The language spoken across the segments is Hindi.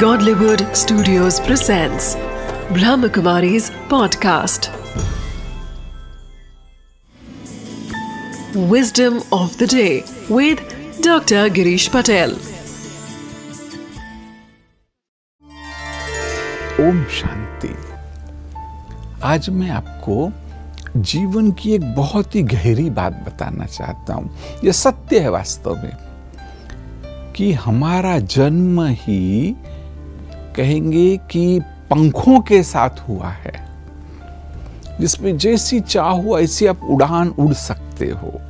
Godlywood Studios presents Brahmakumari's podcast. Wisdom of the day with Dr. Girish Patel. Om Shanti आज मैं आपको जीवन की एक बहुत ही गहरी बात बताना चाहता हूँ यह सत्य है वास्तव में कि हमारा जन्म ही कहेंगे कि पंखों के साथ हुआ है, जिसमें जैसी चाहो ऐसी आप उड़ान उड़ सकते हो।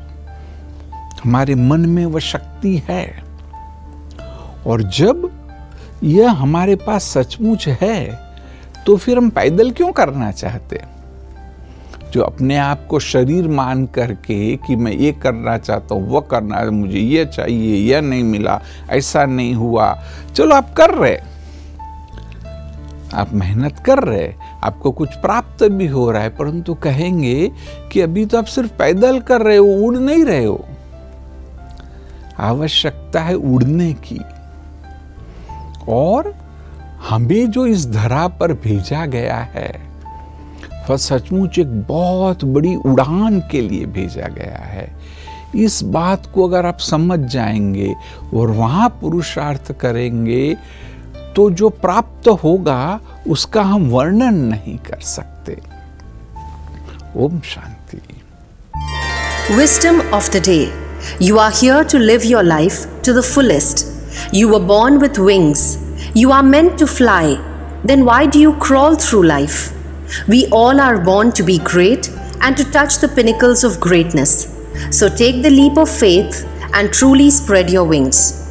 हमारे मन में वह शक्ति है। और जब यह हमारे पास सचमुच है तो फिर हम पैदल क्यों करना चाहते? जो अपने आप को शरीर मान करके कि मैं ये करना चाहता हूँ वो करना मुझे ये चाहिए, यह नहीं मिला, ऐसा नहीं हुआ। चलो आप कर रहे आप मेहनत कर रहे आपको कुछ प्राप्त भी हो रहा है, परंतु कहेंगे कि अभी तो आप सिर्फ़ पैदल कर रहे हो, उड़ नहीं रहे हो। आवश्यकता है उड़ने की। और हमें जो इस धरा पर भेजा गया है, वह सचमुच एक बहुत बड़ी उड़ान के लिए भेजा गया है। इस बात को अगर आप समझ जाएँगे और वहाँ पुरुषार्थ करेंगे तो जो प्राप्त होगा उसका हम वर्णन नहीं कर सकते ओम शांति Wisdom of the day. You are here to live your life to the fullest. You were born with wings. You are meant to fly. Then why do you crawl through life? We all are born to be great and to touch the pinnacles of greatness. So take the leap of faith and truly spread your wings.